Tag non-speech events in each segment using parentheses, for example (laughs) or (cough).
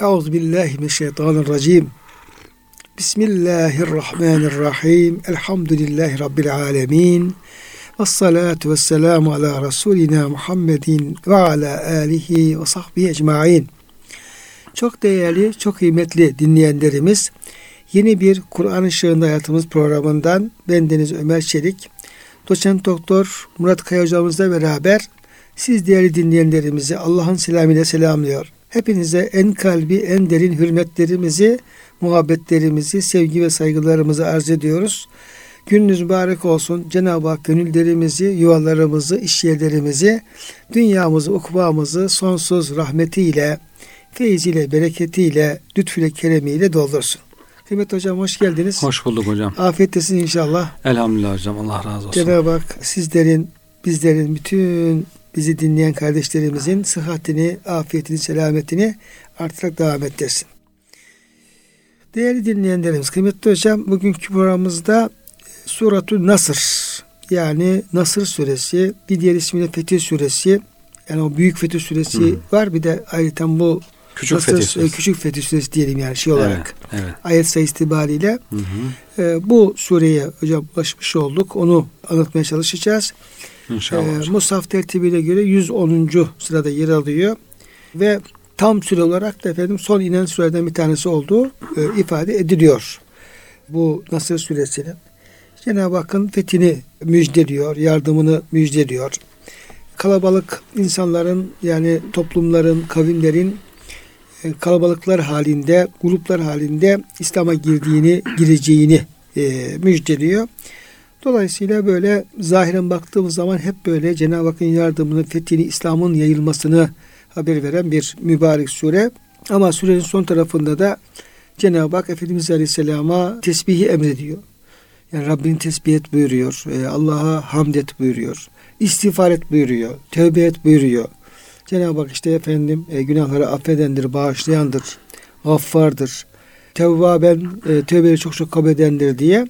Euzu billahi mineşşeytanirracim. Bismillahirrahmanirrahim. Elhamdülillahi rabbil alamin. Ves salatu vesselamu ala rasulina Muhammedin ve ala alihi ve sahbihi ecmaîn. Çok değerli, çok kıymetli dinleyenlerimiz, yeni bir Kur'an Işığında Hayatımız programından ben Deniz Ömer Çelik, doçent doktor Murat Kaya hocamızla beraber siz değerli dinleyenlerimizi Allah'ın selamıyla selamlıyor. Hepinize en kalbi, en derin hürmetlerimizi, muhabbetlerimizi, sevgi ve saygılarımızı arz ediyoruz. Gününüz mübarek olsun. Cenab-ı Hak gönüllerimizi, yuvalarımızı, işyerlerimizi, dünyamızı, ukbamızı sonsuz rahmetiyle, feyziyle, bereketiyle, lütfüyle, keremiyle doldursun. Kıymetli hocam hoş geldiniz. Hoş bulduk hocam. Afiyettesin inşallah. Elhamdülillah hocam. Allah razı olsun. Cenab-ı Hak sizlerin, bizlerin, bütün bizi dinleyen kardeşlerimizin sıhhatini, afiyetini, selametini artarak devam ettirsin. Değerli dinleyenlerimiz, kıymetli hocam bugünkü programımızda Suratu Nasır yani Nasır suresi bir diğer ismiyle Fetih suresi yani o büyük Fetih suresi Hı. var bir de ayrıca bu Küçük Nasır, Fetih suresi. Küçük Fetih suresi diyelim yani şey olarak. Evet, evet. Ayet sayısı itibariyle hı hı. E, bu sureye hocam ulaşmış olduk. Onu anlatmaya çalışacağız. İnşallah. E, Musaf tertibine göre 110. sırada yer alıyor ve tam süre olarak da efendim son inen surelerden bir tanesi olduğu e, ifade ediliyor. Bu Nasır suresinin. Cenab-ı Hakk'ın fethini müjdeliyor, yardımını müjdeliyor. Kalabalık insanların yani toplumların, kavimlerin e, kalabalıklar halinde, gruplar halinde İslam'a girdiğini, gireceğini e, müjdeliyor. Dolayısıyla böyle zahiren baktığımız zaman hep böyle Cenab-ı Hakk'ın yardımını, fethini, İslam'ın yayılmasını haber veren bir mübarek sure. Ama surenin son tarafında da Cenab-ı Hak Efendimiz Aleyhisselam'a tesbihi emrediyor. Yani Rabbini tesbih et buyuruyor. E, Allah'a hamd et buyuruyor. İstiğfar et buyuruyor. Tövbe et buyuruyor. Cenab-ı Hak işte efendim e, günahları affedendir, bağışlayandır, gaffardır. Tevvaben e, tövbeleri çok çok kabul edendir diye.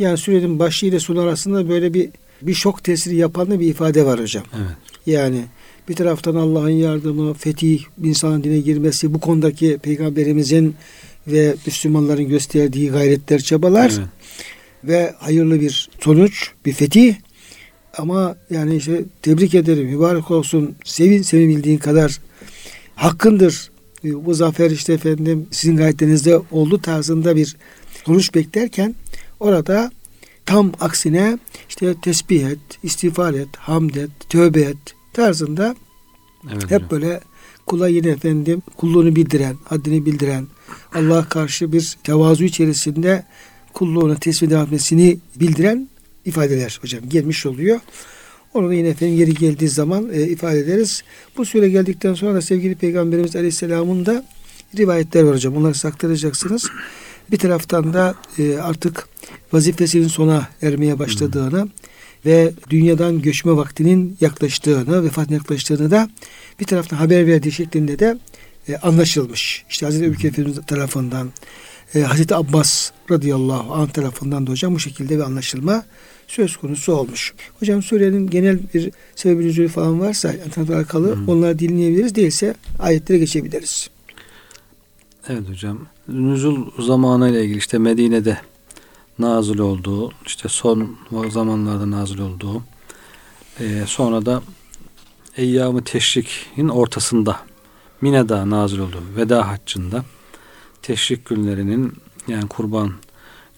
Yani surenin başı ile sonu arasında böyle bir bir şok tesiri yapan bir ifade var hocam. Evet. Yani bir taraftan Allah'ın yardımı, fetih, insanın dine girmesi, bu konudaki peygamberimizin ve Müslümanların gösterdiği gayretler, çabalar evet. ve hayırlı bir sonuç, bir fetih. Ama yani işte tebrik ederim, mübarek olsun, sevin sevebildiğin kadar hakkındır. Bu zafer işte efendim sizin gayetlerinizde oldu tarzında bir sonuç beklerken orada tam aksine işte tesbih et, istiğfar et, hamd et, tövbe et tarzında evet, hep hocam. böyle kula yine efendim kulluğunu bildiren, haddini bildiren, Allah'a karşı bir tevazu içerisinde kulluğuna tesbih etmesini bildiren ifadeler hocam gelmiş oluyor. Onu da yine efendim yeri geldiği zaman e, ifade ederiz. Bu süre geldikten sonra da sevgili Peygamberimiz Aleyhisselam'ın da rivayetler var hocam. Onları aktaracaksınız. Bir taraftan da e, artık vazifesinin sona ermeye başladığını ve dünyadan göçme vaktinin yaklaştığını, vefatın yaklaştığını da bir taraftan haber verdiği şeklinde de e, anlaşılmış. İşte Hazreti Ebu Efendimiz tarafından, e, Hazreti Abbas radıyallahu anh tarafından da hocam bu şekilde bir anlaşılma söz konusu olmuş. Hocam surenin genel bir sebebi nüzulü falan varsa yani alakalı hmm. onları dinleyebiliriz. Değilse ayetlere geçebiliriz. Evet hocam. Nüzul zamanı ile ilgili işte Medine'de nazil olduğu, işte son zamanlarda nazil olduğu, e, sonra da Eyyam-ı Teşrik'in ortasında Mine'de nazil olduğu veda haccında teşrik günlerinin yani kurban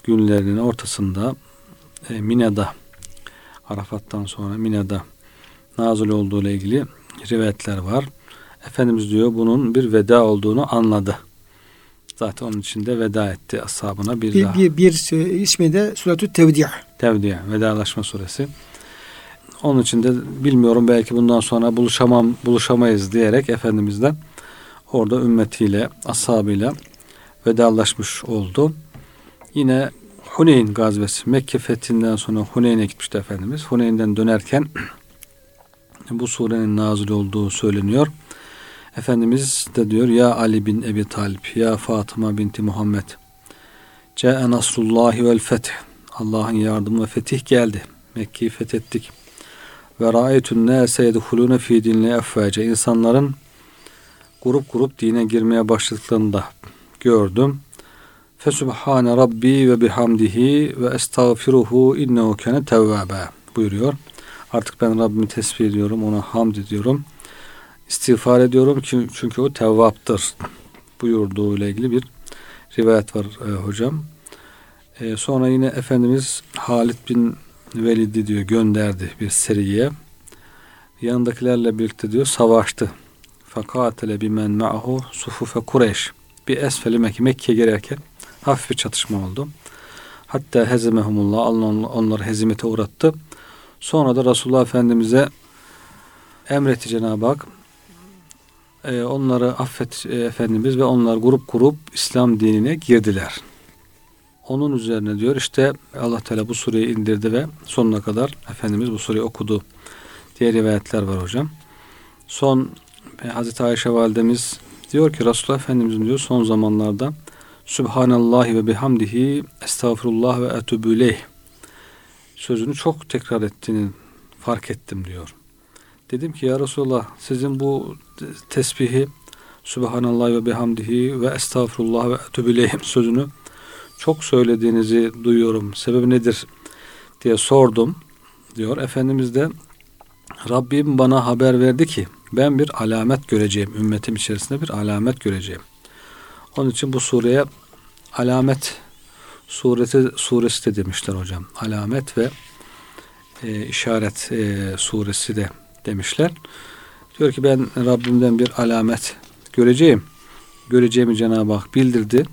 günlerinin ortasında e, Mine'da Arafat'tan sonra Mine'de nazil olduğu ile ilgili rivayetler var. Efendimiz diyor bunun bir veda olduğunu anladı. Zaten onun için de veda etti ashabına bir, bir daha. Bir, bir, ismi de Suratü Tevdi'a. Tevdi'a, vedalaşma suresi. Onun için de bilmiyorum belki bundan sonra buluşamam, buluşamayız diyerek Efendimiz'den orada ümmetiyle, ashabıyla vedalaşmış oldu. Yine Huneyn gazvesi, Mekke fethinden sonra Huneyn'e gitmişti Efendimiz. Huneyn'den dönerken (clears throat) bu surenin nazil olduğu söyleniyor. Efendimiz de diyor ya Ali bin Ebi Talip, ya Fatıma binti Muhammed. Ce'e nasrullahi vel feth. Allah'ın yardımı ve fetih geldi. Mekke'yi fethettik. Ve ra'aytun nâse yedhulûne fî dinle effâce. İnsanların grup grup dine girmeye başladıklarında gördüm. Fesubhane Rabbi ve bihamdihi ve estağfiruhu innehu kene tevvabe buyuruyor. Artık ben Rabbimi tesbih ediyorum, ona hamd ediyorum. İstiğfar ediyorum ki çünkü o tevvaptır buyurduğu ile ilgili bir rivayet var e, hocam. E, sonra yine Efendimiz Halid bin Velid'i diyor gönderdi bir seriye. Yanındakilerle birlikte diyor savaştı. Fakatele bimen ma'hu sufufe Kureyş. Bir esfeli Mekke, Mekke'ye girerken hafif bir çatışma oldu. Hatta hezemehumullah Allah onları hezimete uğrattı. Sonra da Resulullah Efendimiz'e emretti Cenab-ı Hak. E, onları affet e, Efendimiz ve onlar grup grup İslam dinine girdiler. Onun üzerine diyor işte Allah Teala bu sureyi indirdi ve sonuna kadar Efendimiz bu sureyi okudu diye rivayetler var hocam. Son e, Hazreti Ayşe validemiz diyor ki Resulullah Efendimizin diyor son zamanlarda Subhanallah ve bihamdihi estağfurullah ve etubü sözünü çok tekrar ettiğini fark ettim diyor. Dedim ki ya Resulallah sizin bu tesbihi Subhanallah ve bihamdihi ve estağfurullah ve etubü sözünü çok söylediğinizi duyuyorum. Sebebi nedir diye sordum diyor. Efendimiz de Rabbim bana haber verdi ki ben bir alamet göreceğim. Ümmetim içerisinde bir alamet göreceğim. Onun için bu sureye alamet suresi, suresi de demişler hocam. Alamet ve e, işaret e, suresi de demişler. Diyor ki ben Rabbimden bir alamet göreceğim. Göreceğimi Cenab-ı Hak bildirdi.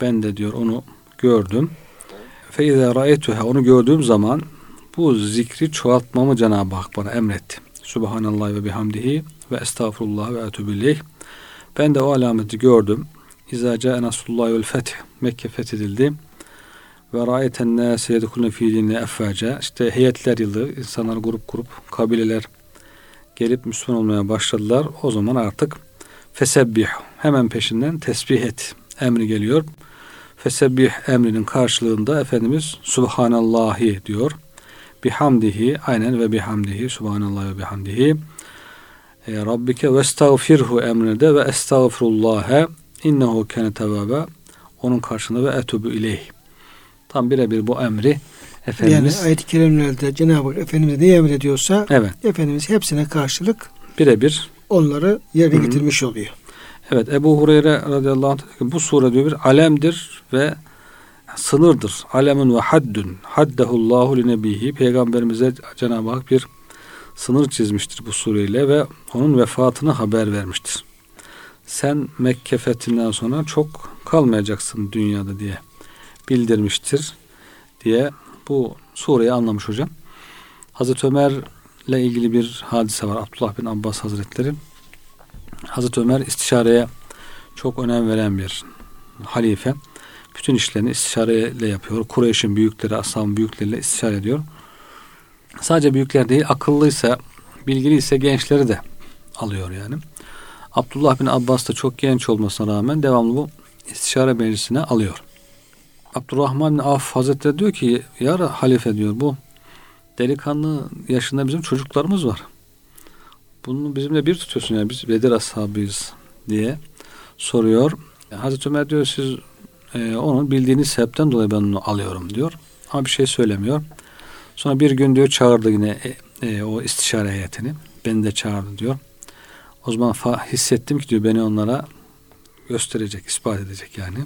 Ben de diyor onu gördüm. Feize ra'etuha onu gördüğüm zaman bu zikri çoğaltmamı Cenab-ı Hak bana emretti. Subhanallah ve bihamdihi ve estağfurullah ve etûbilleyh. Ben de o alameti gördüm. İzâ câe nasrullahi vel feth. Mekke fethedildi. Ve râyeten nâse yedkulne fî dinine effâca. İşte heyetler yılı, insanlar grup grup, kabileler gelip Müslüman olmaya başladılar. O zaman artık fesebbih hemen peşinden tesbih et emri geliyor. Fesebbih emrinin karşılığında Efendimiz Subhanallahi diyor. Bihamdihi aynen ve bihamdihi Subhanallah ve bihamdihi e, Rabbike ve estağfirhu emrinde ve estağfirullah'e innehu kâne tevâbe onun karşılığında ve etubu ileyh. Tam birebir bu emri Efendimiz yani ayet-i kerimelerde Cenab-ı Hak Efendimiz ne emrediyorsa evet. Efendimiz hepsine karşılık birebir onları yerine getirmiş oluyor. Evet Ebu Hureyre radıyallahu anh bu sure diyor bir alemdir ve sınırdır. Alemun ve haddün. Haddehullahu li nebihi. Peygamberimize Cenab-ı Hak bir sınır çizmiştir bu sureyle ve onun vefatını haber vermiştir. Sen Mekke fethinden sonra çok kalmayacaksın dünyada diye bildirmiştir diye bu sureyi anlamış hocam. Hazreti Ömer ile ilgili bir hadise var. Abdullah bin Abbas Hazretleri. Hazreti Ömer istişareye çok önem veren bir halife. Bütün işlerini istişareyle yapıyor. Kureyş'in büyükleri, ashabın büyükleriyle istişare ediyor. Sadece büyükler değil, akıllıysa, bilgiliyse gençleri de alıyor yani. Abdullah bin Abbas da çok genç olmasına rağmen devamlı bu istişare meclisine alıyor. Abdurrahman Avf Hazretleri diyor ki ya halife diyor bu delikanlı yaşında bizim çocuklarımız var. Bunu bizimle bir tutuyorsun yani biz Bedir ashabıyız diye soruyor. Hazreti Ömer diyor siz e, onun bildiğiniz sebepten dolayı ben onu alıyorum diyor. Ama bir şey söylemiyor. Sonra bir gün diyor çağırdı yine e, e, o istişare heyetini. Beni de çağırdı diyor. O zaman hissettim ki diyor beni onlara gösterecek, ispat edecek yani.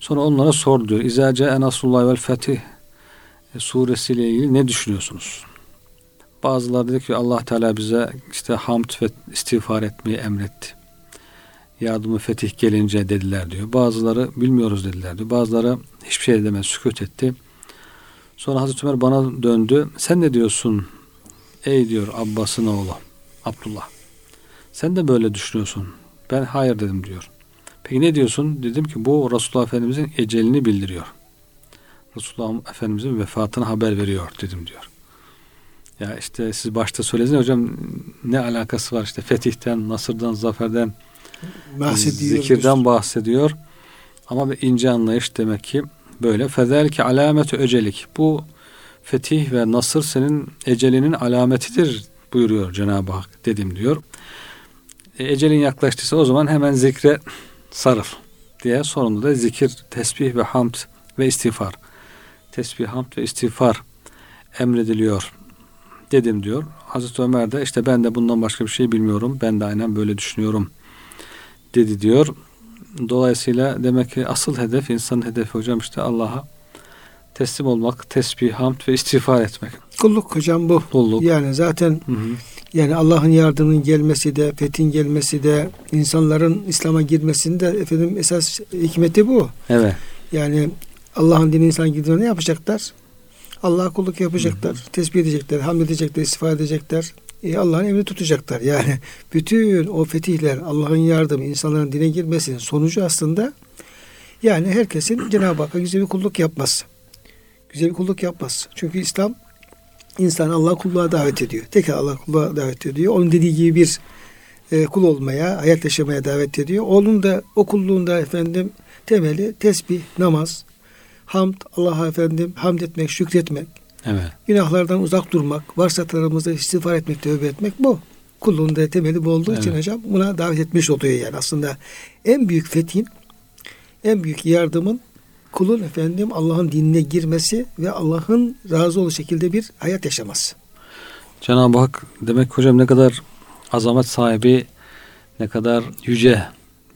Sonra onlara sordu diyor. İzâ câe nasrullâhi vel fetih e, suresiyle ilgili ne düşünüyorsunuz? Bazıları dedi ki Allah Teala bize işte hamd ve istiğfar etmeyi emretti. Yardımı fetih gelince dediler diyor. Bazıları bilmiyoruz dediler diyor. Bazıları hiçbir şey demez sükut etti. Sonra Hazreti Ömer bana döndü. Sen ne diyorsun ey diyor Abbas'ın oğlu Abdullah. Sen de böyle düşünüyorsun. Ben hayır dedim diyor. Peki ne diyorsun? Dedim ki bu Resulullah Efendimizin ecelini bildiriyor. Resulullah Efendimizin vefatını haber veriyor dedim diyor. Ya işte siz başta söylediniz hocam ne alakası var işte fetihten, nasırdan, zaferden, bahsediyor, zikirden bahsediyor. Ama bir ince anlayış demek ki böyle. Fezel ki alameti öcelik. Bu fetih ve nasır senin ecelinin alametidir buyuruyor Cenab-ı Hak dedim diyor. e, ecelin yaklaştıysa o zaman hemen zikre sarıl diye sonunda da zikir, tesbih ve hamd ve istiğfar. Tesbih, hamd ve istiğfar emrediliyor dedim diyor. Hazreti Ömer de işte ben de bundan başka bir şey bilmiyorum. Ben de aynen böyle düşünüyorum dedi diyor. Dolayısıyla demek ki asıl hedef, insanın hedefi hocam işte Allah'a teslim olmak, tesbih, hamd ve istiğfar etmek. Kulluk hocam bu. Kulluk. Yani zaten hı hı. yani Allah'ın yardımının gelmesi de, fethin gelmesi de, insanların İslam'a girmesinde efendim esas hikmeti bu. Evet. Yani Allah'ın dini insan girdiğinde ne yapacaklar? Allah'a kulluk yapacaklar, hı hı. tesbih edecekler, hamd edecekler, istiğfar edecekler. E, Allah'ın emri tutacaklar. Yani (laughs) bütün o fetihler, Allah'ın yardımı, insanların dine girmesinin sonucu aslında yani herkesin Cenab-ı Hakk'a güzel bir kulluk yapması. Güzel bir kulluk yapması. Çünkü İslam insan Allah kulluğa davet ediyor. Tek Allah kulluğa davet ediyor. Onun dediği gibi bir e, kul olmaya, hayat yaşamaya davet ediyor. Onun da o kulluğunda efendim temeli tesbih, namaz, hamd, Allah'a efendim hamd etmek, şükretmek. Evet. Günahlardan uzak durmak, varsa tarafımızda istiğfar etmek, tövbe etmek bu. Kulluğun da temeli bu olduğu evet. için hocam buna davet etmiş oluyor yani. Aslında en büyük fethin, en büyük yardımın kulun efendim Allah'ın dinine girmesi ve Allah'ın razı olduğu şekilde bir hayat yaşaması. Cenab-ı Hak demek hocam ne kadar azamet sahibi, ne kadar yüce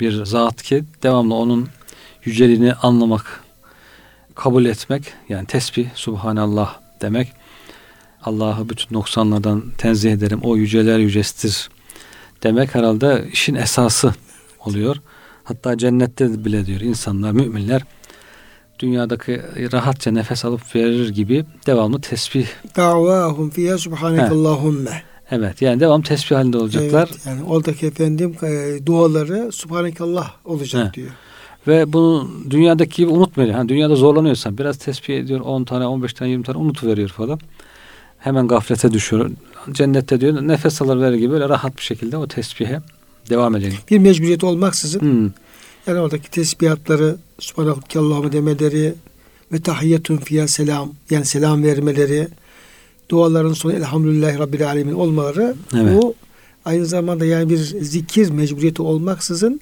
bir zat ki devamlı onun yüceliğini anlamak, kabul etmek yani tesbih, subhanallah demek. Allah'ı bütün noksanlardan tenzih ederim. O yüceler yücesidir demek herhalde işin esası oluyor. Hatta cennette bile diyor insanlar, müminler dünyadaki rahatça nefes alıp verir gibi devamlı tesbih. Davahum fiyâ subhanekallahümme. Evet yani devam tesbih halinde olacaklar. Evet, yani oradaki efendim e, duaları subhanekallah olacak He. diyor. Ve bunu dünyadaki gibi unutmayın. Hani dünyada zorlanıyorsan biraz tesbih ediyor 10 tane 15 tane 20 tane unutuveriyor falan. Hemen gaflete düşüyor. Cennette diyor nefes alır verir gibi böyle rahat bir şekilde o tesbihe devam edelim. Bir mecburiyet olmaksızın hmm. Yani oradaki tesbihatları Subhanakallahü demeleri ve tahiyyetun fiyâ selam yani selam vermeleri duaların sonu elhamdülillahi rabbil alemin olmaları evet. bu aynı zamanda yani bir zikir mecburiyeti olmaksızın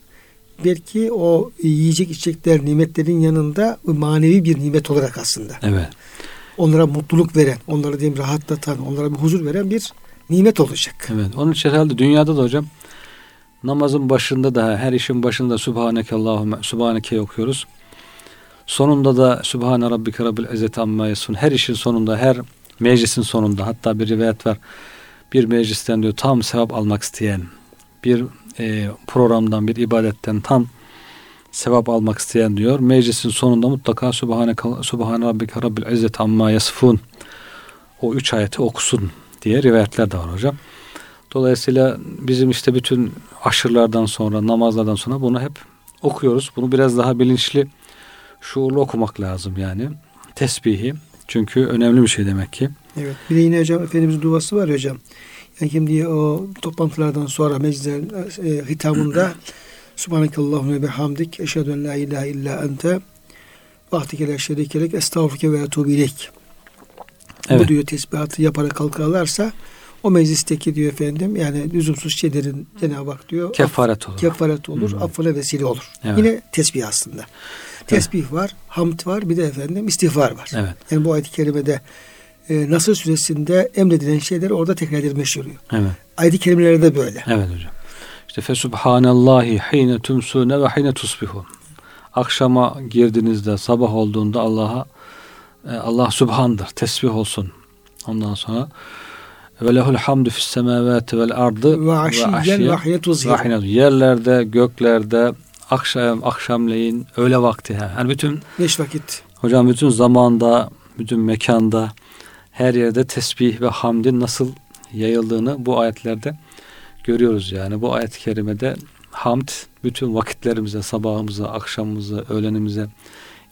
belki o yiyecek içecekler nimetlerin yanında manevi bir nimet olarak aslında. Evet. Onlara mutluluk veren, onlara diyeyim rahatlatan, onlara bir huzur veren bir nimet olacak. Evet. Onun için herhalde dünyada da hocam namazın başında da her işin başında Subhaneke Allahümme Subhaneke okuyoruz. Sonunda da Sübhane Rabbike Rabbil İzzeti Amma Yasun. Her işin sonunda, her meclisin sonunda hatta bir rivayet var. Bir meclisten diyor tam sevap almak isteyen, bir e, programdan, bir ibadetten tam sevap almak isteyen diyor. Meclisin sonunda mutlaka Subhane, Subhane Rabbike Rabbil İzzet Amma Yasfun o üç ayeti okusun diye rivayetler de var hocam. Dolayısıyla bizim işte bütün aşırılardan sonra, namazlardan sonra bunu hep okuyoruz. Bunu biraz daha bilinçli, şuurlu okumak lazım yani. Tesbihi. Çünkü önemli bir şey demek ki. Evet. Bir de yine hocam Efendimizin duası var hocam. Hakim diye o toplantılardan sonra meclislerin e, hitamında (clears throat) Subhanakallahümme bihamdik eşhedü en la ilahe illa ente vahdike la şerikelek estağfurke ve etubu ileyk. Evet. Bu diyor tesbihatı yaparak kalkarlarsa o meclisteki diyor efendim yani lüzumsuz şeylerin Cenab-ı Hak diyor kefaret olur. Kefaret olur, hmm. affına vesile olur. Evet. Yine tesbih aslında. Tesbih evet. var, hamd var, bir de efendim istiğfar var. Evet. Yani bu ayet-i kerimede e, Nasır süresinde emredilen şeyler orada tekrar edilmiş oluyor. Evet. Ayet-i kerimelerde böyle. Evet hocam. İşte fesubhanallahi hine tumsune ve hine tusbihun. Akşama girdiğinizde sabah olduğunda Allah'a e, Allah subhandır. Tesbih olsun. Ondan sonra ve lehul hamdu fis semavati vel ardı ve aşiyen ve yerlerde, göklerde, akşam, akşamleyin, öğle vakti. Yani bütün beş vakit. Hocam bütün zamanda, bütün mekanda, her yerde tesbih ve hamdin nasıl yayıldığını bu ayetlerde görüyoruz yani. Bu ayet-i kerimede hamd bütün vakitlerimize, sabahımıza, akşamımıza, öğlenimize,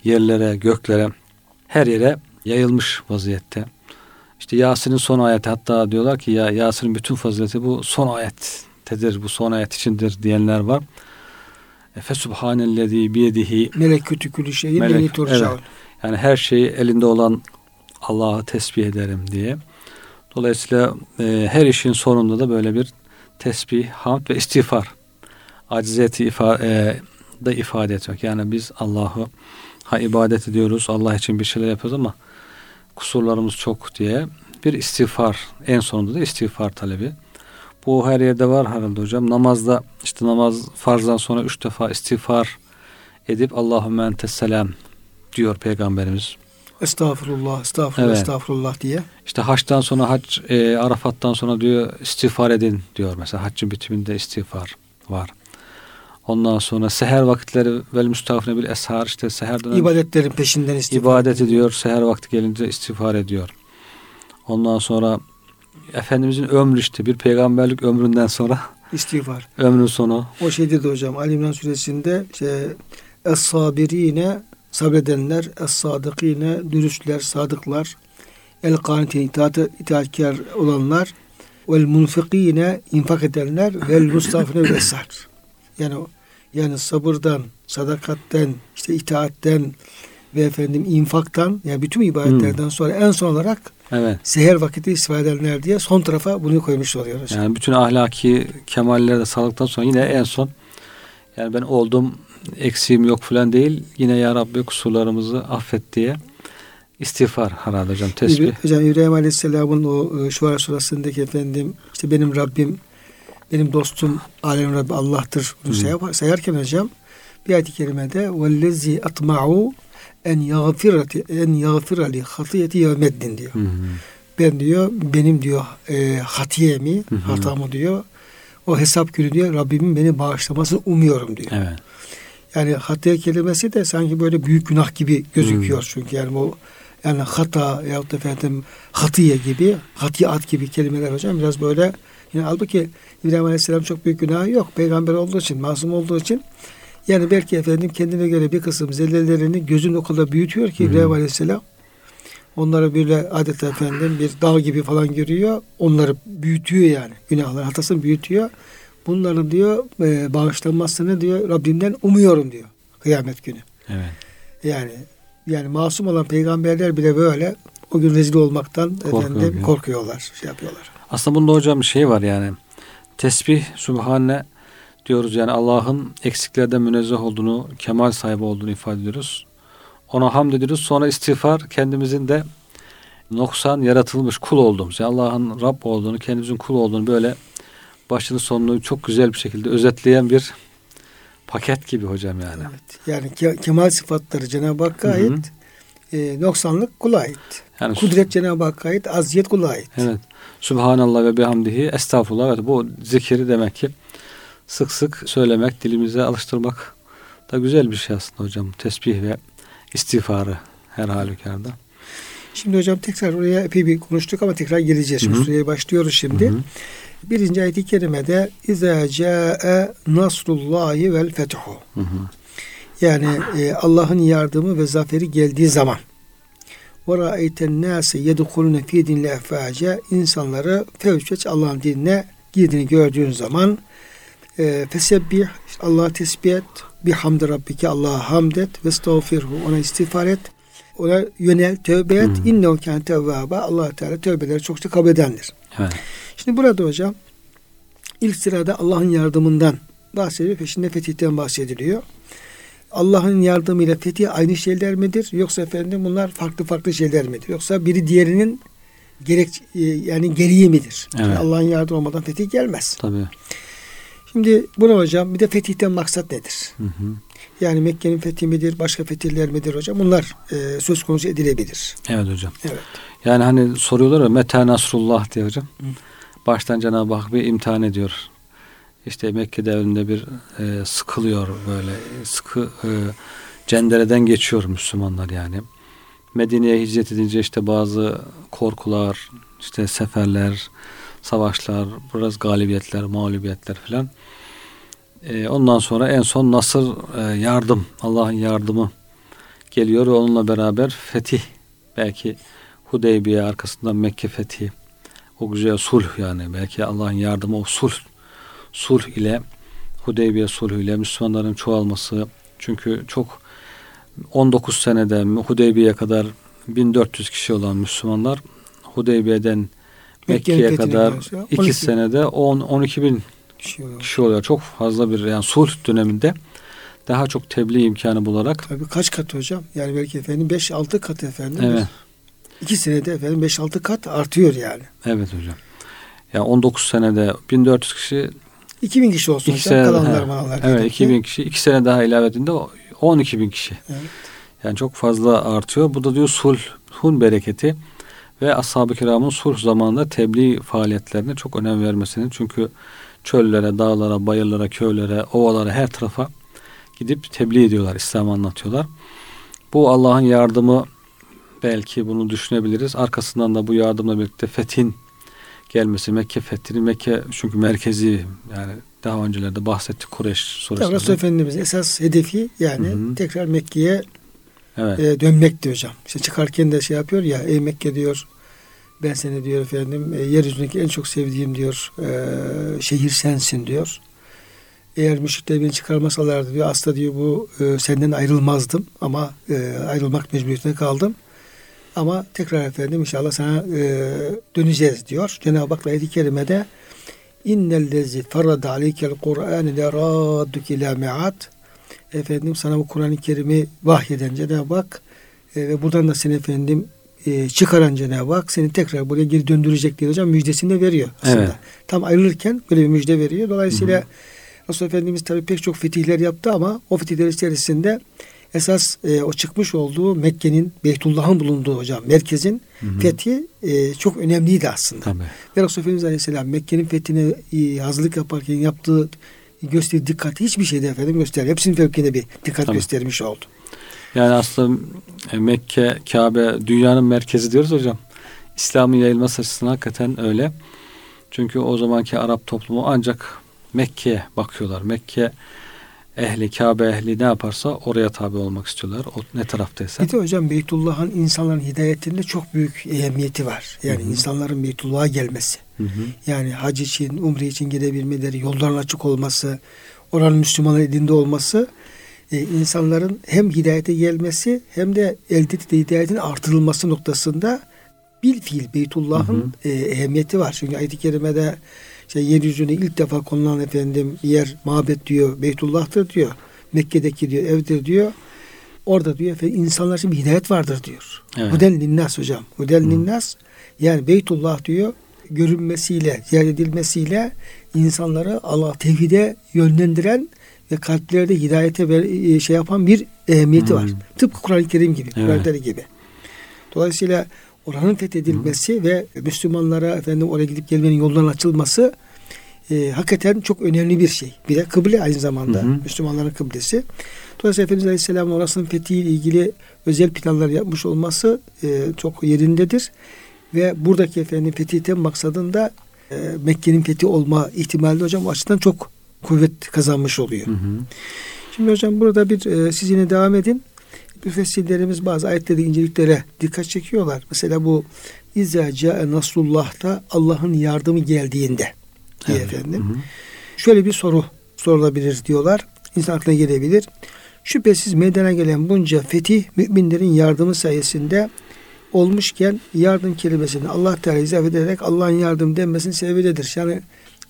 yerlere, göklere, her yere yayılmış vaziyette. İşte Yasin'in son ayeti hatta diyorlar ki ya Yasin'in bütün fazileti bu son ayettedir, bu son ayet içindir diyenler var. Efe subhanellezi biyedihi melekütü külü şeyin melek, evet. Yani her şeyi elinde olan Allah'ı tesbih ederim diye. Dolayısıyla e, her işin sonunda da böyle bir tesbih, hamd ve istiğfar aciziyeti ifade, e, da ifade etmek. Yani biz Allah'ı ha ibadet ediyoruz, Allah için bir şeyler yapıyoruz ama kusurlarımız çok diye bir istiğfar, en sonunda da istiğfar talebi. Bu her yerde var herhalde hocam. Namazda işte namaz farzdan sonra üç defa istiğfar edip Allahümme entes selam diyor Peygamberimiz. Estağfurullah, estağfurullah, evet. estağfurullah diye. İşte haçtan sonra hac, e, Arafat'tan sonra diyor istiğfar edin diyor. Mesela haccın bitiminde istiğfar var. Ondan sonra seher vakitleri vel müstahfine bil eshar işte seher dönem ibadetlerin peşinden istiğfar ibadet ediyor. Seher vakti gelince istiğfar ediyor. Ondan sonra Efendimizin ömrü işte bir peygamberlik ömründen sonra istiğfar. Ömrün sonu. O şey dedi hocam Ali İmran suresinde işte Es-sabirine sabredenler, es-sadıkine dürüstler, sadıklar, el kanite itaat, itaatkar olanlar, vel munfikine infak edenler, vel mustafine vesar. Yani yani sabırdan, sadakatten, işte itaatten ve efendim infaktan yani bütün ibadetlerden hmm. sonra en son olarak evet. seher vakiti istifade edenler diye son tarafa bunu koymuş oluyoruz. Yani bütün ahlaki kemalleri de sağlıktan sonra yine en son yani ben oldum eksiğim yok falan değil. Yine ya Rabbi kusurlarımızı affet diye istiğfar herhalde hocam tesbih. Hocam İbrahim Aleyhisselam'ın o e, Şuara surasındaki efendim işte benim Rabbim benim dostum alem Rabbi Allah'tır. Bunu sayar, sayarken hocam bir ayet-i kerimede vellezi atma'u en yagfirati en yagfirali hatiyeti yevmeddin diyor. Hı hı. Ben diyor benim diyor e, hatiyemi, hı hı. hatamı diyor o hesap günü diyor Rabbimin beni bağışlamasını umuyorum diyor. Evet. Yani hata kelimesi de sanki böyle büyük günah gibi gözüküyor hmm. çünkü yani bu yani hata yahut efendim hatiye gibi, hatiyat gibi kelimeler hocam biraz böyle yani halbuki İbrahim Aleyhisselam çok büyük günah yok. Peygamber olduğu için, masum olduğu için yani belki efendim kendine göre bir kısım zellelerini gözün o kadar büyütüyor ki İbrahim Aleyhisselam onları böyle adeta efendim bir dağ gibi falan görüyor. Onları büyütüyor yani. Günahları hatasını büyütüyor. Bunların diyor e, bağışlanmasını diyor Rabbimden umuyorum diyor. Kıyamet günü. Evet. Yani yani masum olan peygamberler bile böyle o gün rezil olmaktan Korkuyor efendim yani. korkuyorlar, şey yapıyorlar. Aslında bunda hocam bir şey var yani. Tesbih, Subhane diyoruz yani Allah'ın eksiklerden münezzeh olduğunu, kemal sahibi olduğunu ifade ediyoruz. Ona hamd ediyoruz. Sonra istiğfar kendimizin de noksan yaratılmış kul olduğumuz, yani Allah'ın Rab olduğunu, kendimizin kul olduğunu böyle başını sonunu çok güzel bir şekilde özetleyen bir paket gibi hocam yani. Evet. Yani ke- kemal sıfatları Cenab-ı Hakk'a ait, e, noksanlık kula ait. Yani, Kudret Cenab-ı Hakk'a ait, aziyet kula ait. Evet. Subhanallah ve bihamdihi estağfurullah. Evet, bu zikiri demek ki sık sık söylemek, dilimize alıştırmak da güzel bir şey aslında hocam. Tesbih ve istiğfarı her halükarda. Şimdi hocam tekrar oraya epey bir konuştuk ama tekrar geleceğiz. Şimdi süreye başlıyoruz şimdi. Hı-hı. Birinci ayet-i kerimede İzâ câe nasrullahi vel fethu. Yani e, Allah'ın yardımı ve zaferi geldiği zaman ra'eyten nâse yedkulune fî dinle efâce insanları fevçeç Allah'ın dinine girdiğini gördüğün zaman e, fesebbih Allah'a tesbih et bihamdi rabbike Allah'a hamd et ve estağfirhu ona istiğfar et ona yönel tövbe et innehu kâne tevvâba allah Teala tövbeleri çokça kabul edendir. Evet. Şimdi burada hocam ilk sırada Allah'ın yardımından bahsediliyor. Peşinde fetihten bahsediliyor. Allah'ın yardımıyla fetih aynı şeyler midir? Yoksa efendim bunlar farklı farklı şeyler midir? Yoksa biri diğerinin gerek e, yani geriye midir? Evet. Yani Allah'ın yardımı olmadan fetih gelmez. Tabii. Şimdi buna hocam bir de fetihten maksat nedir? Hı hı. Yani Mekke'nin fethi midir, başka fetihler midir hocam? Bunlar e, söz konusu edilebilir. Evet hocam. Evet. Yani hani soruyorlar ya Meta Nasrullah diye hocam. Hı. Baştan Cenab-ı Hak bir imtihan ediyor. İşte Mekke devrinde bir e, sıkılıyor böyle sıkı e, cendereden geçiyor Müslümanlar yani. Medine'ye hicret edince işte bazı korkular, işte seferler, savaşlar, biraz galibiyetler, mağlubiyetler filan. E, ondan sonra en son nasır e, yardım, Allah'ın yardımı geliyor ve onunla beraber fetih belki Hudeybiye arkasından Mekke fethi o güzel sulh yani belki Allah'ın yardımı o sulh sulh ile Hudeybiye sulhü ile Müslümanların çoğalması çünkü çok 19 senede Hudeybiye kadar 1400 kişi olan Müslümanlar Hudeybiye'den Mekke'ye kadar 2 senede 10 12 bin kişi oluyor. kişi oluyor. Çok fazla bir yani sulh döneminde daha çok tebliğ imkanı bularak. Tabii kaç kat hocam? Yani belki efendim 5-6 kat efendim. Evet. İki senede efendim 5-6 kat artıyor yani. Evet hocam. Ya 19 senede 1400 kişi 2000 kişi olsun hocam sene, kalanlar manalar. Evet 2000 kişi. 2 sene daha ilave edildiğinde 12 bin kişi. Evet. Yani çok fazla artıyor. Bu da diyor sulh, hun bereketi ve ashab-ı kiramın sulh zamanında tebliğ faaliyetlerine çok önem vermesinin. Çünkü çöllere, dağlara, bayırlara, köylere, ovalara her tarafa gidip tebliğ ediyorlar, İslam'ı anlatıyorlar. Bu Allah'ın yardımı belki bunu düşünebiliriz. Arkasından da bu yardımla birlikte fethin gelmesi, Mekke fethinin Mekke çünkü merkezi yani daha öncelerde bahsettik Kureyş surasında. Resul Efendimiz esas hedefi yani Hı-hı. tekrar Mekke'ye evet. e, dönmekti hocam. İşte çıkarken de şey yapıyor ya ey Mekke diyor ben seni diyor efendim e, yeryüzündeki en çok sevdiğim diyor e, şehir sensin diyor. Eğer müşrikler beni çıkarmasalardı diyor asla diyor bu e, senden ayrılmazdım ama e, ayrılmak mecburiyetine kaldım. Ama tekrar efendim inşallah sana e, döneceğiz diyor. Cenab-ı Hak ayet-i kerimede innellezi ferrada aleykel Kur'an le radduk ila mi'at efendim sana bu Kur'an-ı Kerim'i vahyeden Cenab-ı Hak e, ve buradan da seni efendim e, çıkaran Cenab-ı Hak seni tekrar buraya geri döndürecek diye hocam müjdesini de veriyor aslında. Evet. Tam ayrılırken böyle bir müjde veriyor. Dolayısıyla hı Resul Efendimiz tabi pek çok fetihler yaptı ama o fetihler içerisinde esas e, o çıkmış olduğu Mekke'nin Beytullah'ın bulunduğu hocam merkezin hı hı. fethi e, çok önemliydi aslında. Tabii. Ve Resul Efendimiz Aleyhisselam Mekke'nin fethine e, hazırlık yaparken yaptığı gösterdiği dikkati hiçbir şeyde efendim göster. Hepsinin fevkinde bir dikkat Tabii. göstermiş oldu. Yani aslında e, Mekke, Kabe dünyanın merkezi diyoruz hocam. İslam'ın yayılması açısından hakikaten öyle. Çünkü o zamanki Arap toplumu ancak Mekke'ye bakıyorlar. Mekke ehli, Kabe ehli ne yaparsa oraya tabi olmak istiyorlar. O ne taraftaysa. Bir de hocam Beytullah'ın insanların hidayetinde çok büyük ehemmiyeti var. Yani Hı-hı. insanların Beytullah'a gelmesi. Hı-hı. Yani hac için, umre için gidebilmeleri, yolların açık olması, oranın Müslümanlar edinde olması e, insanların hem hidayete gelmesi hem de elde ettiği hidayetin artırılması noktasında bir fiil Beytullah'ın e, ehemmiyeti var. Çünkü ayet-i kerimede işte yeryüzüne ilk defa konulan efendim yer mabet diyor, Beytullah'tır diyor. Mekke'deki diyor, evdir diyor. Orada diyor efendim insanlar için bir hidayet vardır diyor. Evet. Huden linnas hocam. Huden linnas yani Beytullah diyor görünmesiyle, ziyaret edilmesiyle insanları Allah tevhide yönlendiren ve kalplerde hidayete ver, e, şey yapan bir ehemmiyeti hmm. var. Tıpkı Kur'an-ı Kerim gibi, evet. Kur'an gibi. Dolayısıyla oranın fethedilmesi Hı. ve Müslümanlara efendim oraya gidip gelmenin yolların açılması e, hakikaten çok önemli bir şey. Bir de kıble aynı zamanda hı hı. Müslümanların kıblesi. Dolayısıyla Efendimiz Aleyhisselam orasının fethiyle ilgili özel planlar yapmış olması e, çok yerindedir. Ve buradaki efendim fetihten maksadında e, Mekke'nin fethi olma ihtimali hocam o açıdan çok kuvvet kazanmış oluyor. Hı hı. Şimdi hocam burada bir e, siz yine devam edin müfessirlerimiz bazı ayetleri inceliklere dikkat çekiyorlar. Mesela bu İzâ câe nasrullah'ta Allah'ın yardımı geldiğinde diye evet. efendim. Hı hı. Şöyle bir soru sorulabilir diyorlar. İnsan aklına gelebilir. Şüphesiz meydana gelen bunca fetih müminlerin yardımı sayesinde olmuşken yardım kelimesini Allah Teala izah ederek Allah'ın yardım denmesinin sebebidir. Yani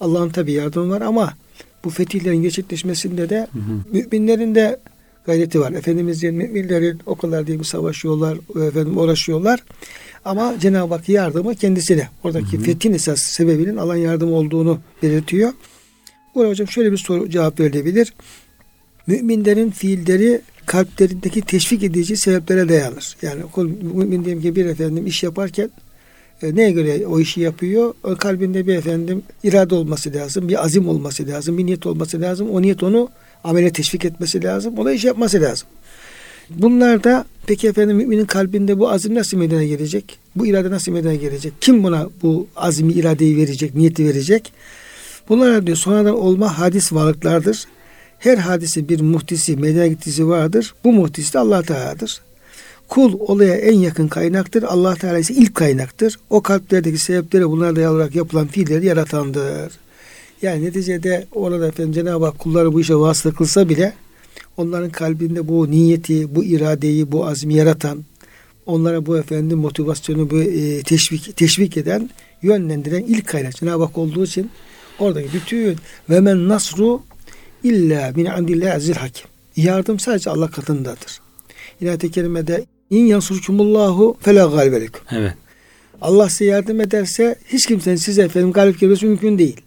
Allah'ın tabi yardımı var ama bu fetihlerin gerçekleşmesinde de hı hı. müminlerin de gayreti var. Efendimizin müminlerin o kadar değil mi savaşıyorlar, efendim uğraşıyorlar. Ama Cenab-ı Hak yardımı kendisine. Oradaki hı hı. fethin esas sebebinin alan yardım olduğunu belirtiyor. Burada hocam şöyle bir soru cevap verilebilir. Müminlerin fiilleri kalplerindeki teşvik edici sebeplere dayanır. Yani mümin diyelim ki bir efendim iş yaparken e, neye göre o işi yapıyor? O kalbinde bir efendim irade olması lazım, bir azim olması lazım, bir niyet olması lazım. O niyet onu amele teşvik etmesi lazım. Ona iş yapması lazım. Bunlar da peki efendim müminin kalbinde bu azim nasıl meydana gelecek? Bu irade nasıl meydana gelecek? Kim buna bu azimi iradeyi verecek, niyeti verecek? Bunlar diyor sonradan olma hadis varlıklardır. Her hadisi bir muhtisi, meydana gittisi vardır. Bu muhtisi de Allah Teala'dır. Kul olaya en yakın kaynaktır. Allah Teala ise ilk kaynaktır. O kalplerdeki sebepleri bunlara dayalı olarak yapılan fiilleri yaratandır. Yani neticede orada efendim Cenab-ı Hak kulları bu işe vasıta kılsa bile onların kalbinde bu niyeti, bu iradeyi, bu azmi yaratan, onlara bu efendim motivasyonu bu e, teşvik teşvik eden, yönlendiren ilk kaynak Cenab-ı Hak olduğu için Oradaki bütün ve men nasru illa min indillahi azil hakim. Yardım sadece Allah katındadır. İnayet-i kerimede in yansurkumullahu fela galibelekum. Evet. Allah size yardım ederse hiç kimsenin size efendim galip gelmesi mümkün değil.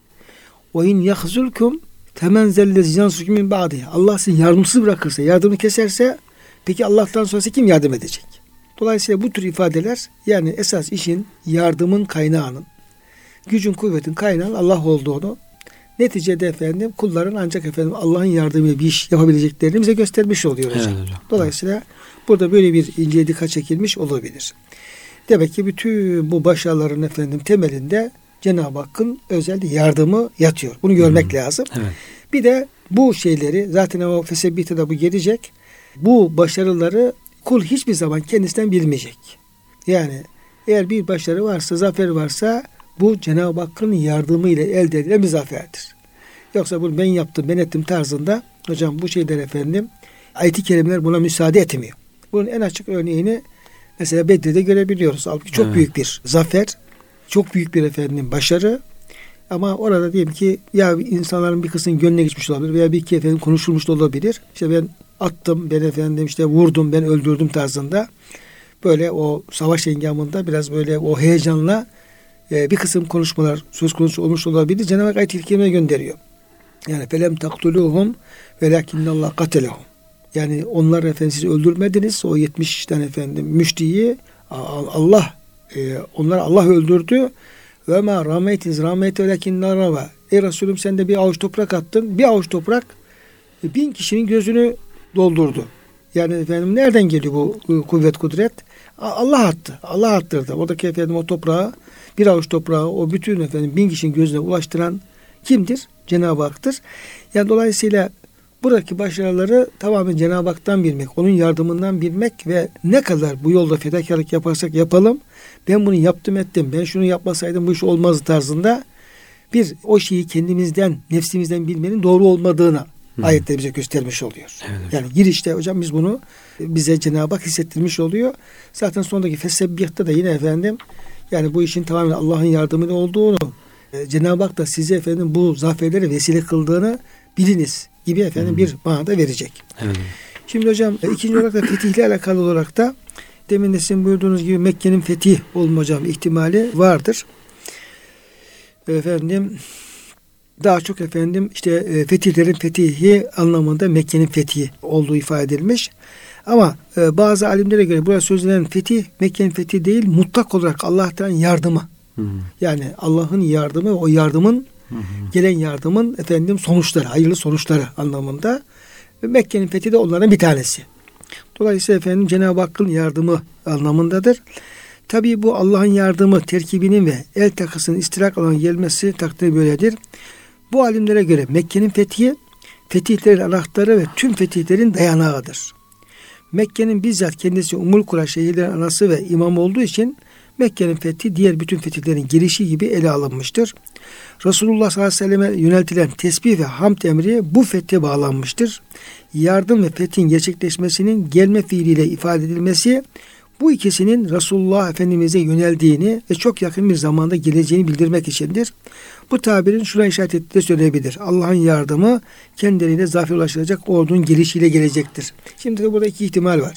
O in yahzulkum temen zellezi yansurkum min ba'di. Allah sizi yardımsız bırakırsa, yardımı keserse peki Allah'tan sonrası kim yardım edecek? Dolayısıyla bu tür ifadeler yani esas işin yardımın kaynağının, gücün kuvvetin kaynağının Allah olduğunu neticede efendim kulların ancak efendim Allah'ın yardımıyla bir iş yapabileceklerini bize göstermiş oluyor hocam. Evet, hocam. Dolayısıyla burada böyle bir ince dikkat çekilmiş olabilir. Demek ki bütün bu başarıların efendim temelinde Cenab-ı Hakk'ın özel yardımı yatıyor. Bunu görmek hmm. lazım. Evet. Bir de bu şeyleri zaten o fesebbite de bu gelecek. Bu başarıları kul hiçbir zaman kendisinden bilmeyecek. Yani eğer bir başarı varsa, zafer varsa bu Cenab-ı Hakk'ın yardımıyla elde edilen bir zaferdir. Yoksa bunu ben yaptım, ben ettim tarzında hocam bu şeyler efendim ayet-i kerimeler buna müsaade etmiyor. Bunun en açık örneğini mesela Bedir'de görebiliyoruz. Halbuki çok evet. büyük bir zafer, çok büyük bir efendim başarı. Ama orada diyelim ki ya insanların bir kısmının gönlüne geçmiş olabilir veya bir iki efendim konuşulmuş da olabilir. İşte ben attım, ben efendim işte vurdum, ben öldürdüm tarzında. Böyle o savaş engamında biraz böyle o heyecanla e, bir kısım konuşmalar söz konusu olmuş olabilir. Cenab-ı Hak ayet-i gönderiyor. Yani felem taktuluhum velakinnallah katelehum. Yani onlar efendim sizi öldürmediniz. O 70 tane efendim müştiyi Allah e, onlar Allah öldürdü. Ve ma rahmetiz rahmeti velakinna rava. Ey Resulüm sen de bir avuç toprak attın. Bir avuç toprak e, bin kişinin gözünü doldurdu. Yani efendim nereden geliyor bu kuvvet kudret? Allah attı. Allah attırdı. Oradaki efendim o toprağı bir avuç toprağı o bütün efendim bin kişinin gözüne ulaştıran kimdir? Cenab-ı Hak'tır. Yani dolayısıyla buradaki başarıları tamamen Cenab-ı Hak'tan bilmek, onun yardımından bilmek ve ne kadar bu yolda fedakarlık yaparsak yapalım, ben bunu yaptım ettim, ben şunu yapmasaydım bu iş olmaz tarzında bir o şeyi kendimizden, nefsimizden bilmenin doğru olmadığını Hı. ayette bize göstermiş oluyor. Evet, yani girişte hocam biz bunu bize Cenab-ı Hak hissettirmiş oluyor. Zaten sondaki Fessebbih'te de yine efendim yani bu işin tamamen Allah'ın yardımıyla olduğunu e, Cenab-ı Hak da size efendim bu zaferleri vesile kıldığını biliniz gibi efendim hmm. bir manada verecek. Evet. Şimdi hocam e, ikinci olarak da fetihle alakalı olarak da demin de sizin buyurduğunuz gibi Mekke'nin fetih olma hocam ihtimali vardır. Efendim daha çok efendim işte e, fetihlerin fetihi anlamında Mekke'nin fethi olduğu ifade edilmiş. Ama e, bazı alimlere göre burada sözlenen fetih Mekke'nin fethi değil mutlak olarak Allah'tan yardımı. Hı. Yani Allah'ın yardımı o yardımın hı gelen yardımın efendim sonuçları, hayırlı sonuçları anlamında. Mekke'nin fethi de onların bir tanesi. Dolayısıyla efendim Cenab-ı Hakk'ın yardımı anlamındadır. Tabii bu Allah'ın yardımı terkibinin ve el takısının istirak olan gelmesi takdiri böyledir. Bu alimlere göre Mekke'nin fethi fetihlerin anahtarı ve tüm fetihlerin dayanağıdır. Mekke'nin bizzat kendisi Umul Kura şehirlerin anası ve imam olduğu için Mekke'nin fethi diğer bütün fetihlerin girişi gibi ele alınmıştır. Resulullah sallallahu aleyhi ve selleme yöneltilen tesbih ve hamd emri bu fethe bağlanmıştır. Yardım ve fethin gerçekleşmesinin gelme fiiliyle ifade edilmesi bu ikisinin Resulullah Efendimiz'e yöneldiğini ve çok yakın bir zamanda geleceğini bildirmek içindir. Bu tabirin şuna işaret ettiği de söyleyebilir. Allah'ın yardımı kendileriyle zafer ulaşılacak ordunun gelişiyle gelecektir. Şimdi de burada iki ihtimal var.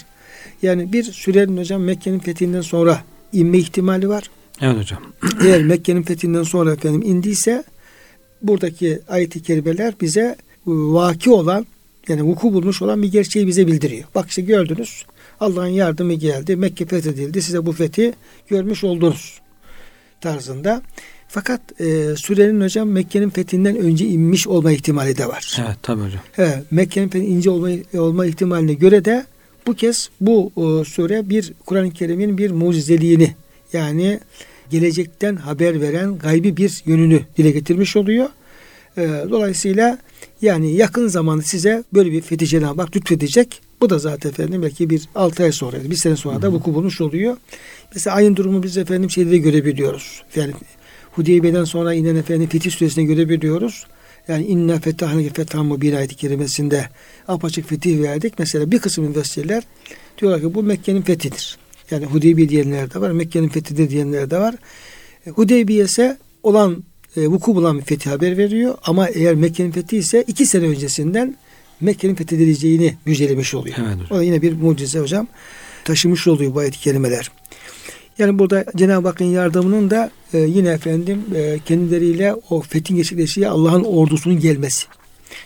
Yani bir sürenin hocam Mekke'nin fethinden sonra inme ihtimali var. Evet hocam. (clears throat) Eğer Mekke'nin fethinden sonra efendim indiyse buradaki ayet-i kerimeler bize vaki olan yani vuku bulmuş olan bir gerçeği bize bildiriyor. Bak işte gördünüz Allah'ın yardımı geldi. Mekke fethedildi. Size bu fethi görmüş oldunuz tarzında. Fakat e, sürenin hocam Mekke'nin fethinden önce inmiş olma ihtimali de var. Evet tabi hocam. He, Mekke'nin fethinden ince olma, olma ihtimaline göre de bu kez bu e, sure bir Kur'an-ı Kerim'in bir mucizeliğini yani gelecekten haber veren gaybi bir yönünü dile getirmiş oluyor. E, dolayısıyla yani yakın zamanda size böyle bir fethi Cenab-ı Hak lütfedecek. Bu da zaten efendim belki bir altı ay sonra, bir sene sonra da vuku bulmuş oluyor. Mesela ayın durumu biz efendim şeyde de görebiliyoruz. Yani Hudeybiye'den sonra inen efendim Fetih Suresi'ne görebiliyoruz. Yani inna fetahne fethan bir ayet-i kerimesinde apaçık fetih verdik. Mesela bir kısım üniversiteler diyorlar ki bu Mekke'nin fethidir. Yani Hudeybiye diyenler de var, Mekke'nin fethidir diyenler de var. E, Hudeybiye ise olan e, vuku bulan bir fethi haber veriyor. Ama eğer Mekke'nin fethi ise iki sene öncesinden Mekke'nin fethedileceğini müjdelemiş oluyor. Evet, o da yine bir mucize hocam. Taşımış oluyor bu ayet kelimeler. Yani burada Cenab-ı Hakk'ın yardımının da e, yine efendim e, kendileriyle o fethin gerçekleştiği Allah'ın ordusunun gelmesi.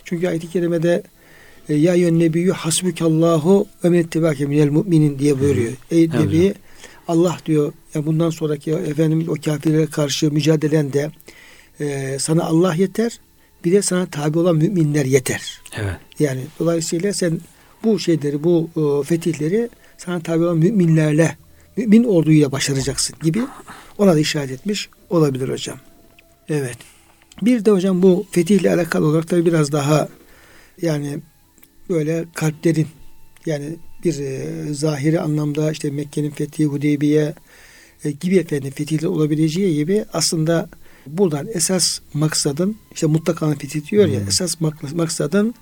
Çünkü ayet-i kerimede e, ya yön nebiyyü hasbukallahu ve min ittibâke minel mu'minin diye buyuruyor. Ey evet. nebi Allah diyor ya bundan sonraki efendim o kafirlere karşı mücadelende e, sana Allah yeter bir de sana tabi olan müminler yeter. Evet. Yani dolayısıyla sen bu şeyleri bu e, fetihleri sana tabi olan müminlerle mümin orduyla başaracaksın gibi ona da işaret etmiş olabilir hocam. Evet. Bir de hocam bu fetihle alakalı olarak da biraz daha yani böyle kalplerin yani bir e, zahiri anlamda işte Mekke'nin fethi, Hudeybiye e, gibi efendim fetihler olabileceği gibi aslında buradan esas maksadın işte mutlaka fethi diyor ya hmm. esas maksadın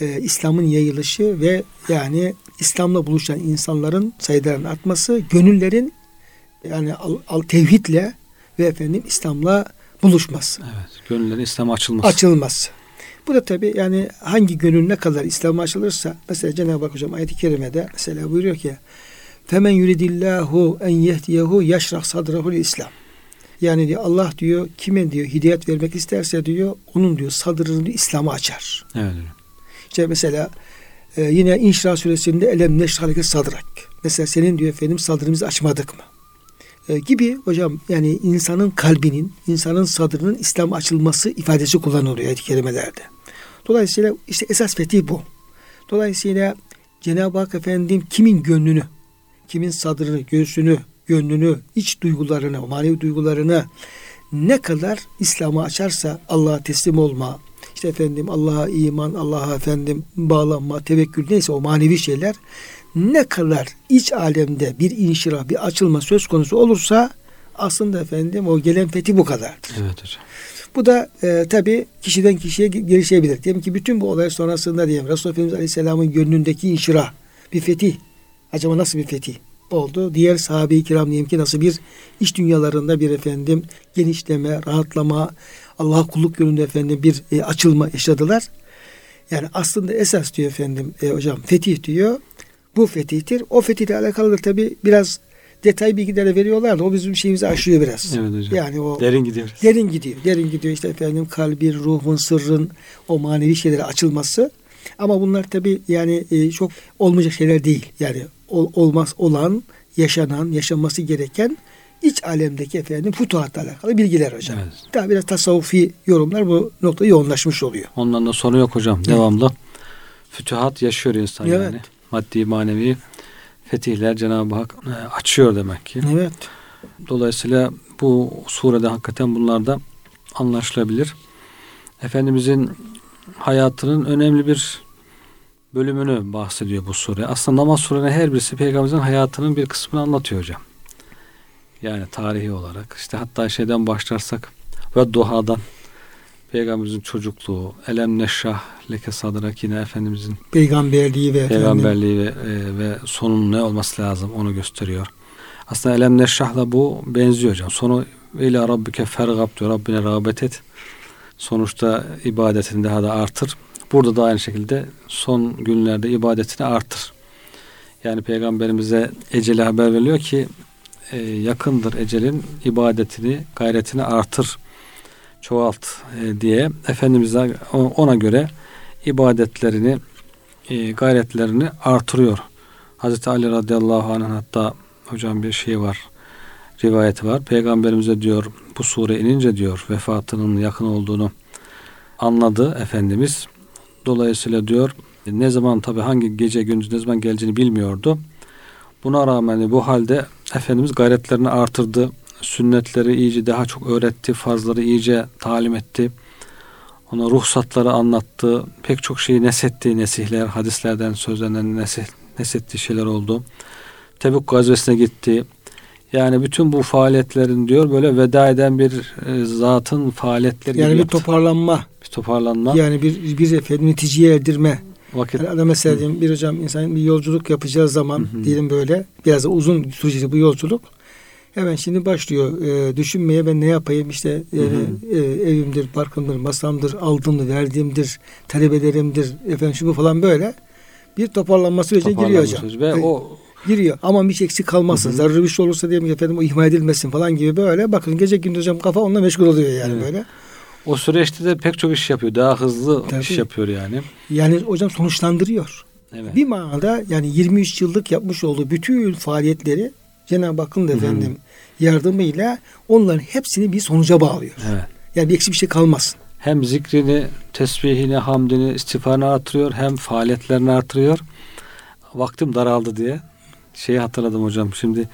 e, İslam'ın yayılışı ve yani İslam'la buluşan insanların sayılarının artması, gönüllerin yani al, al tevhidle ve efendim İslam'la buluşması. Evet, gönüllerin İslam'a açılması. Açılması. Bu da tabi yani hangi gönül ne kadar İslam'a açılırsa mesela Cenab-ı Hak hocam ayet-i kerimede mesela buyuruyor ki Femen yuridillahu en yehdiyehu yaşrah sadrahu İslam. Yani diyor Allah diyor kime diyor hidayet vermek isterse diyor onun diyor sadrını İslam'a açar. Evet. İşte mesela e, yine İnşirah suresinde elem neşhalike sadrak. Mesela senin diyor efendim sadrımızı açmadık mı? E, gibi hocam yani insanın kalbinin, insanın sadrının İslam açılması ifadesi kullanılıyor ayet kelimelerde. Dolayısıyla işte esas fetih bu. Dolayısıyla Cenab-ı Hak efendim kimin gönlünü, kimin sadrını, göğsünü, gönlünü, iç duygularını, manevi duygularını ne kadar İslam'a açarsa Allah'a teslim olma, işte efendim Allah'a iman, Allah'a efendim bağlanma, tevekkül neyse o manevi şeyler ne kadar iç alemde bir inşirah, bir açılma söz konusu olursa aslında efendim o gelen fethi bu kadardır. Evet hocam. Bu da e, tabi kişiden kişiye gelişebilir. Diyelim ki bütün bu olay sonrasında diyelim Resulullah Efendimiz Aleyhisselam'ın gönlündeki inşirah bir fetih. Acaba nasıl bir fetih oldu? Diğer sahabe-i kiram diyelim ki nasıl bir iç dünyalarında bir efendim genişleme, rahatlama, Allah'a kulluk yönünde efendim bir e, açılma yaşadılar. Yani aslında esas diyor efendim e, hocam fetih diyor. Bu fetihtir. O fetihle alakalı da tabi biraz detay bilgileri veriyorlar da o bizim şeyimizi aşıyor biraz. Evet hocam. Yani o derin gidiyor. Derin gidiyor. Derin gidiyor işte efendim kalbin, ruhun, sırrın o manevi şeylere açılması. Ama bunlar tabi yani e, çok olmayacak şeyler değil. Yani ol, olmaz olan, yaşanan, yaşanması gereken iç alemdeki efendim futuhatla alakalı bilgiler hocam. Evet. Daha biraz tasavvufi yorumlar bu noktada yoğunlaşmış oluyor. Ondan da sonu yok hocam. Evet. Devamlı fütuhat yaşıyor insan evet. yani. Maddi manevi fetihler Cenab-ı Hak e, açıyor demek ki. Evet. Dolayısıyla bu surede hakikaten bunlar da anlaşılabilir. Efendimizin hayatının önemli bir bölümünü bahsediyor bu sure. Aslında namaz surenin her birisi peygamberimizin hayatının bir kısmını anlatıyor hocam. Yani tarihi olarak. işte hatta şeyden başlarsak ve duhadan Peygamberimizin çocukluğu, elem neşrah leke sadrak yine Efendimizin peygamberliği ve peygamberliği ve, e, ve sonun ne olması lazım onu gösteriyor. Aslında elem neşrahla bu benziyor hocam. Sonu ila rabbike fergab diyor. Rabbine rağbet et. Sonuçta ibadetini daha da artır. Burada da aynı şekilde son günlerde ibadetini artır. Yani peygamberimize eceli haber veriliyor ki e, yakındır ecelin ibadetini, gayretini artır, çoğalt e, diye Efendimiz ona göre ibadetlerini, e, gayretlerini artırıyor. Hazreti Ali radıyallahu anh hatta hocam bir şey var, rivayeti var. Peygamberimize diyor bu sure inince diyor vefatının yakın olduğunu anladı Efendimiz. Dolayısıyla diyor ne zaman tabi hangi gece gündüz ne zaman geleceğini bilmiyordu. Buna rağmen bu halde Efendimiz gayretlerini artırdı. Sünnetleri iyice daha çok öğretti. Fazları iyice talim etti. Ona ruhsatları anlattı. Pek çok şeyi nesetti. Nesihler, hadislerden sözlenen nesih, nesettiği şeyler oldu. Tebük gazvesine gitti. Yani bütün bu faaliyetlerin diyor böyle veda eden bir e, zatın faaliyetleri yani bir yaptı. toparlanma. Bir toparlanma. Yani bir bir efendim neticeye erdirme Vakit. Yani mesela diyeyim, bir hocam insan bir yolculuk yapacağı zaman hı hı. diyelim böyle biraz da uzun sürecek bu yolculuk. Hemen şimdi başlıyor e, düşünmeye ben ne yapayım işte e, e, evimdir, parkımdır, masamdır, aldığımdır, verdiğimdir, talebelerimdir, efendim şu bu falan böyle bir toparlanma sürecine giriyor hocam. Ve o giriyor. Ama hiç eksik kalmasın. Zararlı bir şey olursa diyelim efendim o ihmal edilmesin falan gibi böyle. Bakın gece gündüz hocam kafa onunla meşgul oluyor yani evet. böyle. O süreçte de pek çok iş yapıyor. Daha hızlı Tabii. iş yapıyor yani. Yani hocam sonuçlandırıyor. Evet. Bir manada yani 23 yıllık yapmış olduğu bütün faaliyetleri Cenab-ı Hakk'ın da efendim yardımıyla onların hepsini bir sonuca bağlıyor. Evet. Yani bir eksik bir şey kalmasın. Hem zikrini, tesbihini, hamdini, istiğfarını artırıyor hem faaliyetlerini artırıyor. Vaktim daraldı diye şeyi hatırladım hocam. Şimdi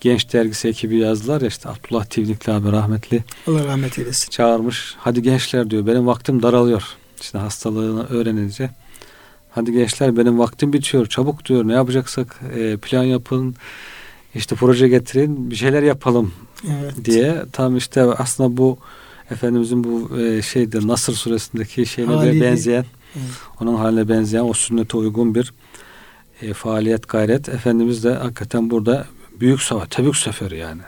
Genç Dergisi ekibi yazdılar ya işte Abdullah Tivnikli abi rahmetli. Allah rahmet eylesin. Çağırmış. Hadi gençler diyor benim vaktim daralıyor. İşte hastalığını öğrenince. Hadi gençler benim vaktim bitiyor. Çabuk diyor ne yapacaksak e, plan yapın. İşte proje getirin bir şeyler yapalım evet. diye. Tam işte aslında bu Efendimizin bu e, şeydir Nasır suresindeki şeyine Haliyle. benzeyen evet. onun haline benzeyen o sünnete uygun bir e, faaliyet gayret. Efendimiz de hakikaten burada büyük savaş, Tebük seferi yani.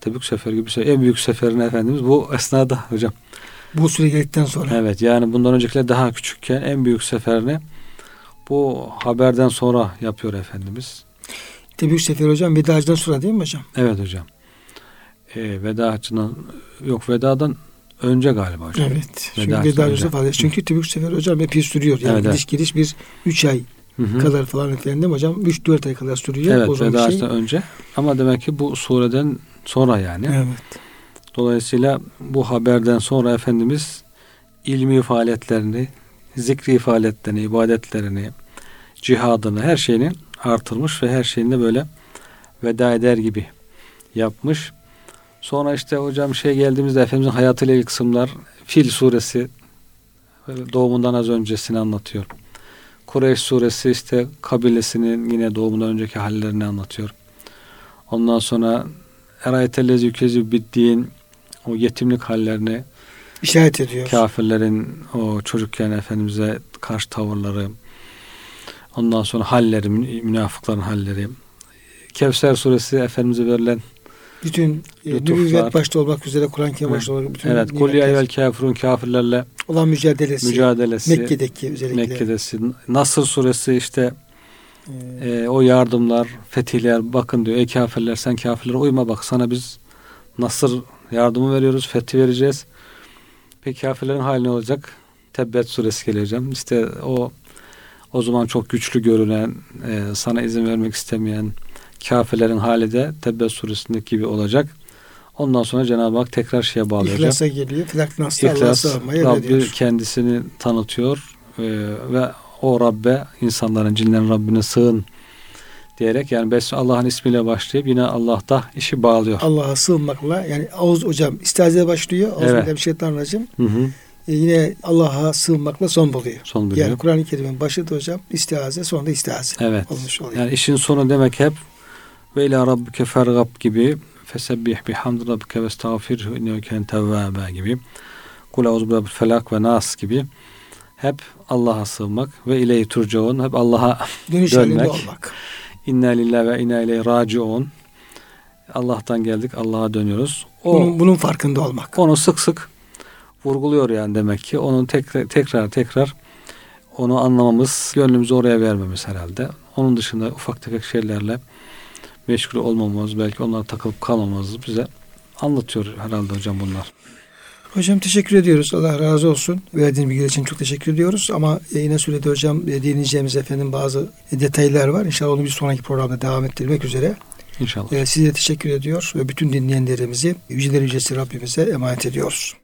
Tebük seferi gibi bir şey. En büyük seferin Efendimiz bu esnada hocam. Bu süre geldikten sonra. Evet yani bundan öncekiler daha küçükken en büyük seferini bu haberden sonra yapıyor Efendimiz. Tebük seferi hocam vedacıdan sonra değil mi hocam? Evet hocam. E, veda yok vedadan önce galiba hocam. Evet. Veda çünkü veda fazla. Çünkü Tebük seferi hocam epey sürüyor. Yani evet, gidiş evet. gidiş bir üç ay hı hı. kadar falan efendim hocam 3-4 ay kadar sürüyor. Evet veda şey. önce ama demek ki bu sureden sonra yani. Evet. Dolayısıyla bu haberden sonra Efendimiz ilmi faaliyetlerini, zikri faaliyetlerini, ibadetlerini, cihadını, her şeyini artırmış ve her şeyini böyle veda eder gibi yapmış. Sonra işte hocam şey geldiğimizde Efendimizin hayatıyla ilgili kısımlar Fil suresi doğumundan az öncesini anlatıyor. Kureyş suresi işte kabilesinin yine doğumundan önceki hallerini anlatıyor. Ondan sonra Erayetellezi yükezü bittiğin o yetimlik hallerini işaret ediyor. Kafirlerin o çocukken Efendimiz'e karşı tavırları ondan sonra halleri, münafıkların halleri. Kevser suresi Efendimiz'e verilen bütün e, nübüvvet başta olmak üzere Kur'an Kerim başta olmak bütün Evet. Kul ya kafirun kafirlerle olan mücadelesi. Mücadelesi. Mekke'deki özellikle. Mekke'desi. Nasır suresi işte ee, e, o yardımlar, fetihler bakın diyor ey kafirler sen kafirlere uyma bak sana biz nasır yardımı veriyoruz, fethi vereceğiz. Peki kafirlerin hali ne olacak? Tebbet suresi geleceğim. İşte o o zaman çok güçlü görünen, e, sana izin vermek istemeyen, kafirlerin hali de Tebbe suresindeki gibi olacak. Ondan sonra Cenab-ı Hak tekrar şeye bağlayacak. İhlasa geliyor. Filak İhlas, Rabbi kendisini tanıtıyor e, ve o Rabbe insanların, cinlerin Rabbine sığın diyerek yani Allah'ın ismiyle başlayıp yine Allah'ta işi bağlıyor. Allah'a sığınmakla yani Ağuz hocam istihazeye başlıyor. Ağuz evet. şeytan racim. Hı hı. E yine Allah'a sığınmakla son buluyor. Son buluyor. Yani Kur'an-ı Kerim'in başı da hocam istihaze sonunda istihaze evet. olmuş oluyor. Yani işin sonu demek hep ve ila rabbike fergab gibi fesebbih bihamd rabbike ve estağfirhu innehu kâne tevvâbe gibi kul auzu felak ve nas gibi hep Allah'a sığınmak ve ileyhi turcaun hep Allah'a dönmek. olmak. İnna lillahi ve inna ileyhi raciun. Allah'tan geldik, Allah'a dönüyoruz. O, bunun, bunun farkında olmak. Onu sık sık vurguluyor yani demek ki. Onun tekrar tekrar tekrar onu anlamamız, gönlümüzü oraya vermemiz herhalde. Onun dışında ufak tefek şeylerle meşgul olmamamız, belki onlara takılıp kalmamamız bize anlatıyor herhalde hocam bunlar. Hocam teşekkür ediyoruz. Allah razı olsun. Verdiğin bilgiler için çok teşekkür ediyoruz. Ama yine sürede hocam e, dinleyeceğimiz efendim bazı detaylar var. İnşallah onu bir sonraki programda devam ettirmek üzere. İnşallah. Ee, size teşekkür ediyor ve bütün dinleyenlerimizi yüceler yücesi Rabbimize emanet ediyoruz.